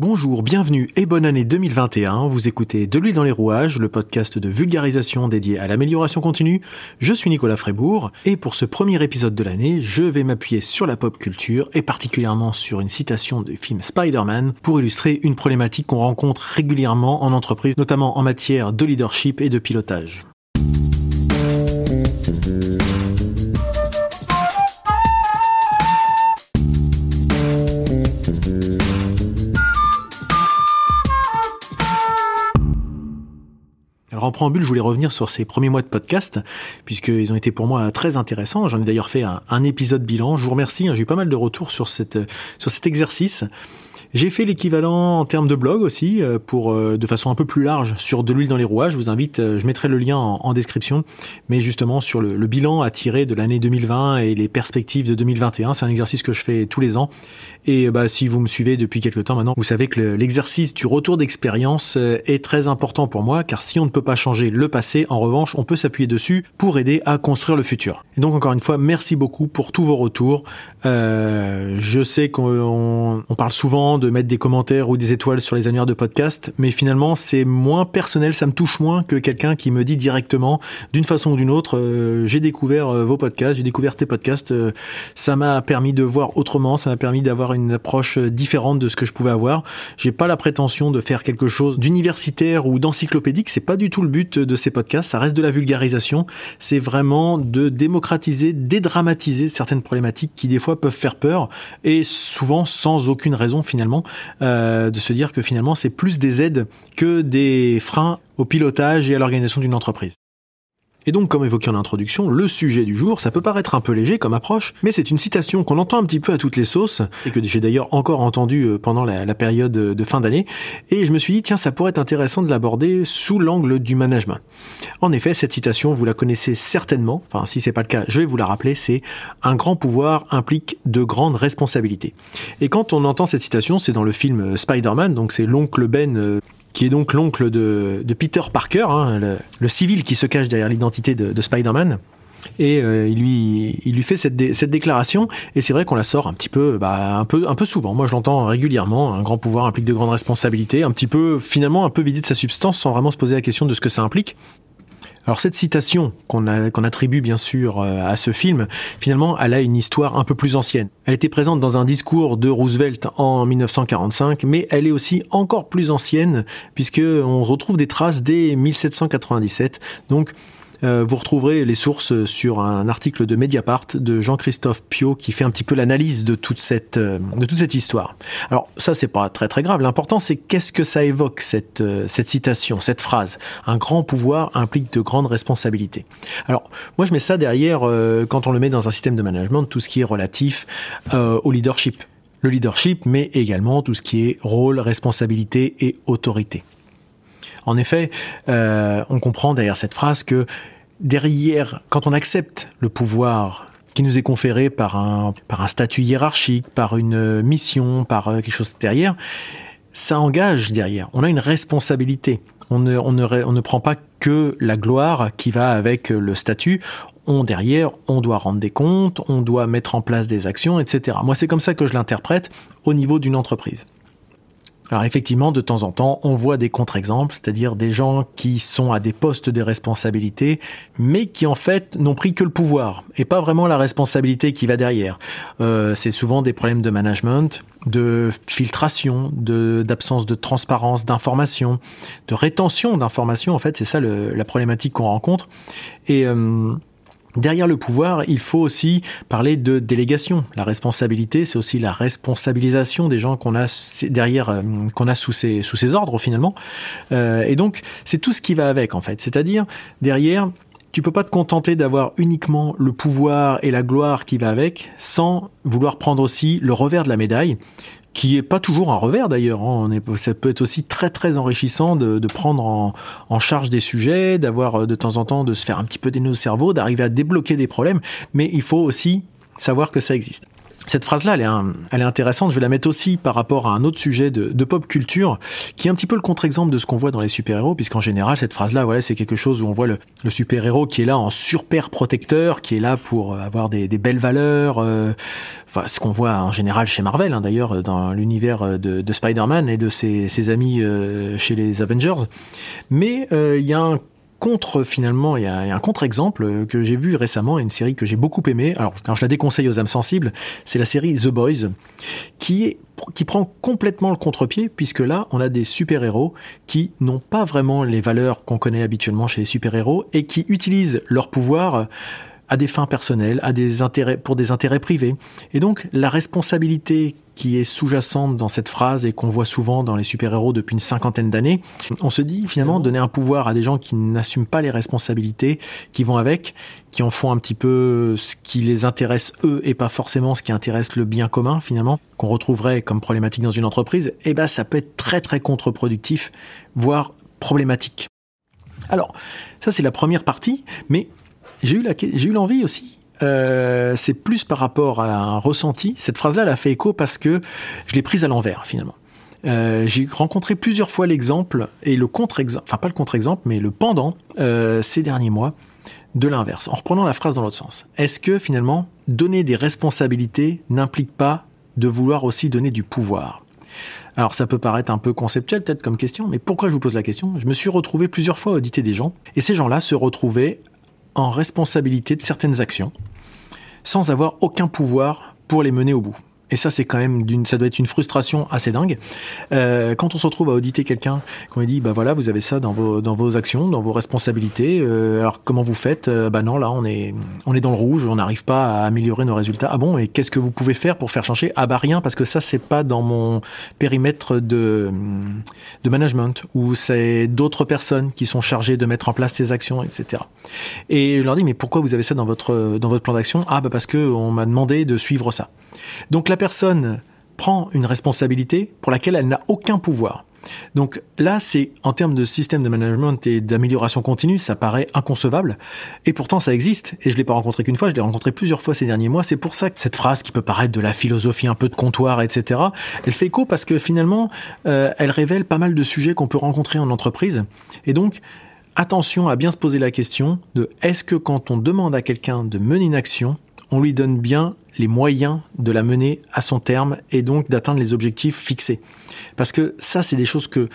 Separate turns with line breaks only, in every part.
Bonjour, bienvenue et bonne année 2021. Vous écoutez De l'huile dans les rouages, le podcast de vulgarisation dédié à l'amélioration continue. Je suis Nicolas Frébourg et pour ce premier épisode de l'année, je vais m'appuyer sur la pop culture et particulièrement sur une citation du film Spider-Man pour illustrer une problématique qu'on rencontre régulièrement en entreprise, notamment en matière de leadership et de pilotage. Alors en préambule, je voulais revenir sur ces premiers mois de podcast, puisqu'ils ont été pour moi très intéressants. J'en ai d'ailleurs fait un, épisode bilan. Je vous remercie, hein. j'ai eu pas mal de retours sur, cette, sur cet exercice. J'ai fait l'équivalent en termes de blog aussi, euh, pour euh, de façon un peu plus large sur de l'huile dans les rouages. Je vous invite, euh, je mettrai le lien en, description, mais justement sur le, bilan à tirer de l'année 2020 et les perspectives de 2021. C'est un exercice que je fais tous les ans. Et bah, si vous me suivez depuis quelques temps maintenant, vous savez que l'exercice du retour d'expérience est très important pour moi, car si on ne peut pas changer le passé, en revanche, on peut s'appuyer dessus pour aider à construire le futur. Et donc encore une fois, merci beaucoup pour tous vos retours. je sais qu'on parle souvent de mettre des commentaires ou des étoiles sur les annuaires de podcast, mais finalement c'est moins personnel, ça me touche moins que quelqu'un qui me dit directement, d'une façon ou d'une autre, euh, j'ai découvert euh, vos podcasts, j'ai découvert tes podcasts, euh, ça m'a permis de voir autrement, ça m'a permis d'avoir une approche différente de ce que je pouvais avoir. J'ai pas la prétention de faire quelque chose d'universitaire ou d'encyclopédique, c'est pas du tout le but de ces podcasts, ça reste de la vulgarisation, c'est vraiment de démocratiser, dédramatiser certaines problématiques qui des fois peuvent faire peur et souvent sans aucune raison finalement euh, de se dire que finalement c'est plus des aides que des freins au pilotage et à l'organisation d'une entreprise. Et donc, comme évoqué en introduction, le sujet du jour, ça peut paraître un peu léger comme approche, mais c'est une citation qu'on entend un petit peu à toutes les sauces, et que j'ai d'ailleurs encore entendu euh, pendant la, période de fin d'année, et je me suis dit, tiens, ça pourrait être intéressant de l'aborder sous l'angle du management. En effet, cette citation, vous la connaissez certainement, enfin, si c'est pas le cas, je vais vous la rappeler, c'est un grand pouvoir implique de grandes responsabilités. Et quand on entend cette citation, c'est dans le film euh, Spider-Man, donc c'est l'oncle Ben euh, qui est donc l'oncle de, Peter Parker, hein, le, civil qui se cache derrière l'identité de, Spider-Man. Et euh, il, lui, il lui fait cette, cette déclaration, et c'est vrai qu'on la sort un petit peu, bah, un peu, un peu souvent. Moi, je l'entends régulièrement. Un grand pouvoir implique de grandes responsabilités, un petit peu, finalement, un peu vidé de sa substance, sans vraiment se poser la question de ce que ça implique. Alors cette citation qu'on attribue bien sûr euh, à ce film, finalement, elle a une histoire un peu plus ancienne. Elle était présente dans un discours de Roosevelt en 1945, mais elle est aussi encore plus ancienne puisque on retrouve des traces dès 1797. Donc vous retrouverez les sources sur un article de Mediapart de Jean-Christophe Pio qui fait un petit peu l'analyse de toute cette euh, de toute cette histoire. Alors ça c'est pas très très grave. L'important c'est qu'est-ce que ça évoque cette euh, cette citation, cette phrase? Un grand pouvoir implique de grandes responsabilités. Alors moi je mets ça derrière quand on le met dans un système de management tout ce qui est relatif au leadership. Le leadership, mais également tout ce qui est rôle, responsabilité et autorité. En effet, euh, on comprend derrière cette phrase que derrière, quand on accepte le pouvoir qui nous est conféré par un, par un statut hiérarchique, par une mission, par euh, quelque chose derrière, ça engage derrière. On a une responsabilité. On ne, on ne, on ne prend pas que la gloire qui va avec le statut. On derrière, on doit rendre des comptes, on doit mettre en place des actions, etc. Moi, c'est comme ça que je l'interprète au niveau d'une entreprise. Alors effectivement, de temps en temps, on voit des contre-exemples, c'est-à-dire des gens qui sont à des postes de responsabilité, mais qui en fait n'ont pris que le pouvoir et pas vraiment la responsabilité qui va derrière. Euh, c'est souvent des problèmes de management, de filtration, de d'absence de transparence d'information, de rétention d'information. En fait, c'est ça le, la problématique qu'on rencontre. Et euh, Derrière le pouvoir, il faut aussi parler de délégation. La responsabilité, c'est aussi la responsabilisation des gens qu'on a derrière, euh, qu'on a sous ses, ordres finalement. Euh, et donc, c'est tout ce qui va avec en fait. C'est-à-dire, derrière, tu peux pas te contenter d'avoir uniquement le pouvoir et la gloire qui va avec, sans vouloir prendre aussi le revers de la médaille qui est pas toujours un revers d'ailleurs. Hein. Ça peut être aussi très très enrichissant de, prendre en, charge des sujets, d'avoir euh, de temps en temps de se faire un petit peu des nœuds au cerveau, d'arriver à débloquer des problèmes, mais il faut aussi savoir que ça existe. Cette phrase-là, elle, est intéressante. Je vais la mettre aussi par rapport à un autre sujet de, pop culture, qui est un petit peu le contre-exemple de ce qu'on voit dans les super-héros, puisqu'en général, cette phrase-là, voilà, c'est quelque chose où on voit le, super-héros qui est là en super protecteur, qui est là pour avoir des, belles valeurs. Euh, enfin, ce qu'on voit en général chez Marvel, hein, d'ailleurs, dans l'univers de, de Spider-Man et de ses, amis euh, chez les Avengers. Mais euh, il y a un contre finalement, il y, a, un contre-exemple que j'ai vu récemment, une série que j'ai beaucoup aimée. Alors quand je la déconseille aux âmes sensibles, c'est la série The Boys, qui est qui prend complètement le contre-pied puisque là on a des super-héros qui n'ont pas vraiment les valeurs qu'on connaît habituellement chez les super-héros et qui utilisent leur pouvoir à des fins personnelles, à des intérêts, pour des intérêts privés. Et donc, la responsabilité qui est sous-jacente dans cette phrase et qu'on voit souvent dans les super-héros depuis une cinquantaine d'années, on se dit finalement donner un pouvoir à des gens qui n'assument pas les responsabilités, qui vont avec, qui en font un petit peu ce qui les intéresse eux et pas forcément ce qui intéresse le bien commun finalement, qu'on retrouverait comme problématique dans une entreprise, et eh ben ça peut être très très contre-productif, voire problématique. Alors, ça c'est la première partie, mais j'ai eu, eu l'envie aussi euh, c'est plus par rapport à un ressenti. Cette phrase-là, elle a fait écho parce que je l'ai prise à l'envers finalement. Euh, j'ai rencontré plusieurs fois l'exemple et le contre-exemple, enfin pas le contre-exemple, mais le pendant euh, ces derniers mois de l'inverse. En reprenant la phrase dans l'autre sens. Est-ce que finalement, donner des responsabilités n'implique pas de vouloir aussi donner du pouvoir? Alors ça peut paraître un peu conceptuel peut-être comme question, mais pourquoi je vous pose la question? Je me suis retrouvé plusieurs fois auditer des gens, et ces gens-là se retrouvaient en responsabilité de certaines actions sans avoir aucun pouvoir pour les mener au bout. Et ça, c'est quand même d'une, ça doit être une frustration assez dingue. Euh, quand on se retrouve à auditer quelqu'un, qu'on lui dit, bah voilà, vous avez ça dans vos, dans vos actions, dans vos responsabilités. Euh, alors comment vous faites euh, Bah non, là, on est, on est dans le rouge, on n'arrive pas à améliorer nos résultats. Ah bon Et qu'est-ce que vous pouvez faire pour faire changer? Ah bah rien, parce que ça, c'est pas dans mon périmètre de, de management, ou c'est d'autres personnes qui sont chargées de mettre en place ces actions, etc. Et je leur dis, mais pourquoi vous avez ça dans votre, dans votre plan d'action? Ah bah parce que on m'a demandé de suivre ça. Donc personne prend une responsabilité pour laquelle elle n'a aucun pouvoir. Donc là, c'est en termes de système de management et d'amélioration continue, ça paraît inconcevable. Et pourtant, ça existe. Et je l'ai pas rencontré qu'une fois, je l'ai rencontré plusieurs fois ces derniers mois. C'est pour ça que cette phrase qui peut paraître de la philosophie un peu de comptoir, etc., elle fait écho parce que finalement, euh, elle révèle pas mal de sujets qu'on peut rencontrer en entreprise. Et donc, attention à bien se poser la question de est-ce que quand on demande à quelqu'un de mener une action, on lui donne bien les moyens de la mener à son terme et donc d'atteindre les objectifs fixés. Parce que ça, c'est des choses que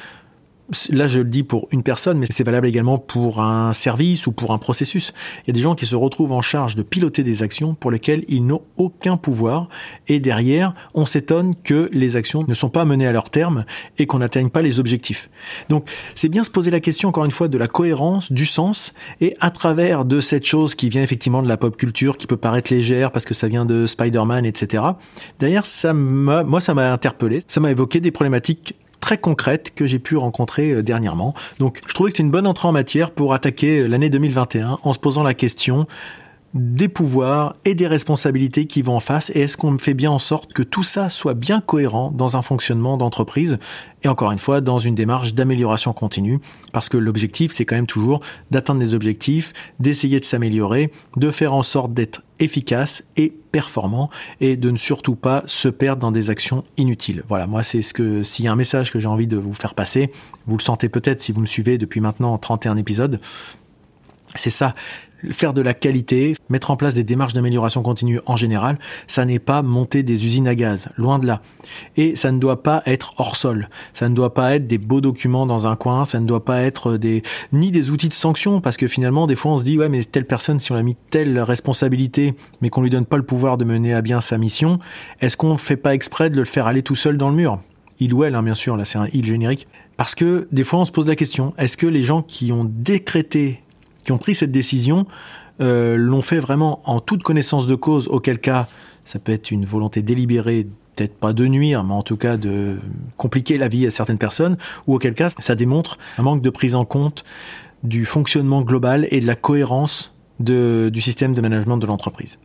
là je le dis pour une personne, mais c'est valable également pour un service ou pour un processus. Il y a des gens qui se retrouvent en charge de piloter des actions pour lesquelles ils n'ont aucun pouvoir, et derrière, on s'étonne que les actions ne sont pas menées à leur terme et qu'on n'atteigne pas les objectifs. Donc c'est bien se poser la question encore une fois de la cohérence, du sens, et à travers de cette chose qui vient effectivement de la pop culture, qui peut paraître légère parce que ça vient de Spider-Man, etc. D'ailleurs, ça moi ça m'a interpellé, ça m'a évoqué des problématiques très concrètes que j'ai pu rencontrer euh, dernièrement. Donc je trouvais que c'est une bonne entrée en matière pour attaquer euh, l'année 2021 en se posant la question des pouvoirs et des responsabilités qui vont en face et est-ce qu'on fait bien en sorte que tout ça soit bien cohérent dans un fonctionnement d'entreprise et encore une fois dans une démarche d'amélioration continue? Parce que l'objectif c'est quand même toujours d'atteindre des objectifs, d'essayer de s'améliorer, de faire en sorte d'être efficace et performant et de ne surtout pas se perdre dans des actions inutiles. Voilà, moi c'est ce que s'il y a un message que j'ai envie de vous faire passer, vous le sentez peut-être si vous me suivez depuis maintenant 31 épisodes, c'est ça, faire de la qualité, mettre en place des démarches d'amélioration continue en général, ça n'est pas monter des usines à gaz, loin de là. Et ça ne doit pas être hors sol, ça ne doit pas être des beaux documents dans un coin, ça ne doit pas être des ni des outils de sanction parce que finalement des fois on se dit ouais mais telle personne si on a mis telle responsabilité mais qu'on lui donne pas le pouvoir de mener à bien sa mission, est-ce qu'on fait pas exprès de le faire aller tout seul dans le mur? Il ou elle hein, bien sûr, là c'est un il générique. Parce que des fois on se pose la question, est-ce que les gens qui ont décrété qui ont pris cette décision euh, l'ont fait vraiment en toute connaissance de cause, auquel cas ça peut être une volonté délibérée peut-être pas de nuire, mais en tout cas de compliquer la vie à certaines personnes, ou auquel cas ça démontre un manque de prise en compte du fonctionnement global et de la cohérence du système de management de l'entreprise.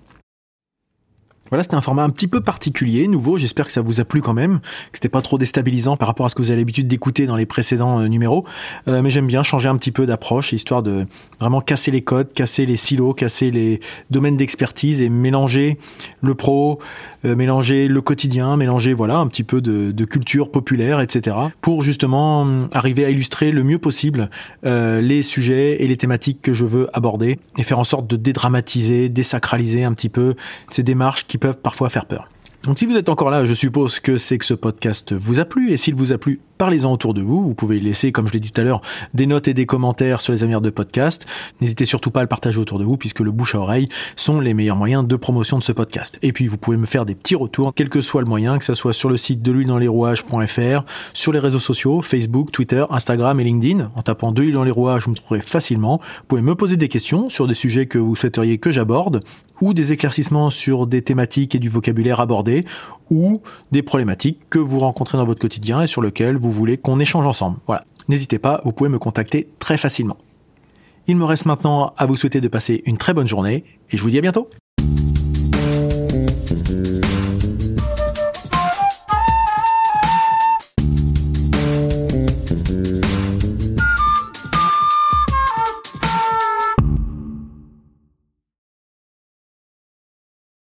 Voilà, c'était un format un petit peu particulier, nouveau. J'espère que ça vous a plu quand même, que c'était pas trop déstabilisant par rapport à ce que vous avez l'habitude d'écouter dans les précédents euh, numéros. Euh, mais j'aime bien changer un petit peu d'approche, histoire de vraiment casser les codes, casser les silos, casser les domaines d'expertise et mélanger le pro, euh, mélanger le quotidien, mélanger voilà un petit peu de, de, culture populaire, etc. Pour justement hum, arriver à illustrer le mieux possible les sujets et les thématiques que je veux aborder et faire en sorte de dédramatiser, désacraliser un petit peu ces démarches qui peuvent parfois faire peur. Donc si vous êtes encore là, je suppose que c'est que ce podcast vous a plu, et s'il vous a plu, parlez-en autour de vous. Vous pouvez laisser, comme je l'ai dit tout à l'heure, des notes et des commentaires sur les amis de podcast. N'hésitez surtout pas à le partager autour de vous, puisque le bouche à oreille sont les meilleurs moyens de promotion de ce podcast. Et puis vous pouvez me faire des petits retours, quel que soit le moyen, que ce soit sur le site de l'huile dans les rouages.fr, sur les réseaux sociaux, Facebook, Twitter, Instagram et LinkedIn. En tapant de l'huile dans les rouages, vous me trouverez facilement. Vous pouvez me poser des questions sur des sujets que vous souhaiteriez que j'aborde ou des éclaircissements sur des thématiques et du vocabulaire abordés, ou des problématiques que vous rencontrez dans votre quotidien et sur lesquelles vous voulez qu'on échange ensemble. Voilà. N'hésitez pas, vous pouvez me contacter très facilement. Il me reste maintenant à vous souhaiter de passer une très bonne journée et je vous dis à bientôt.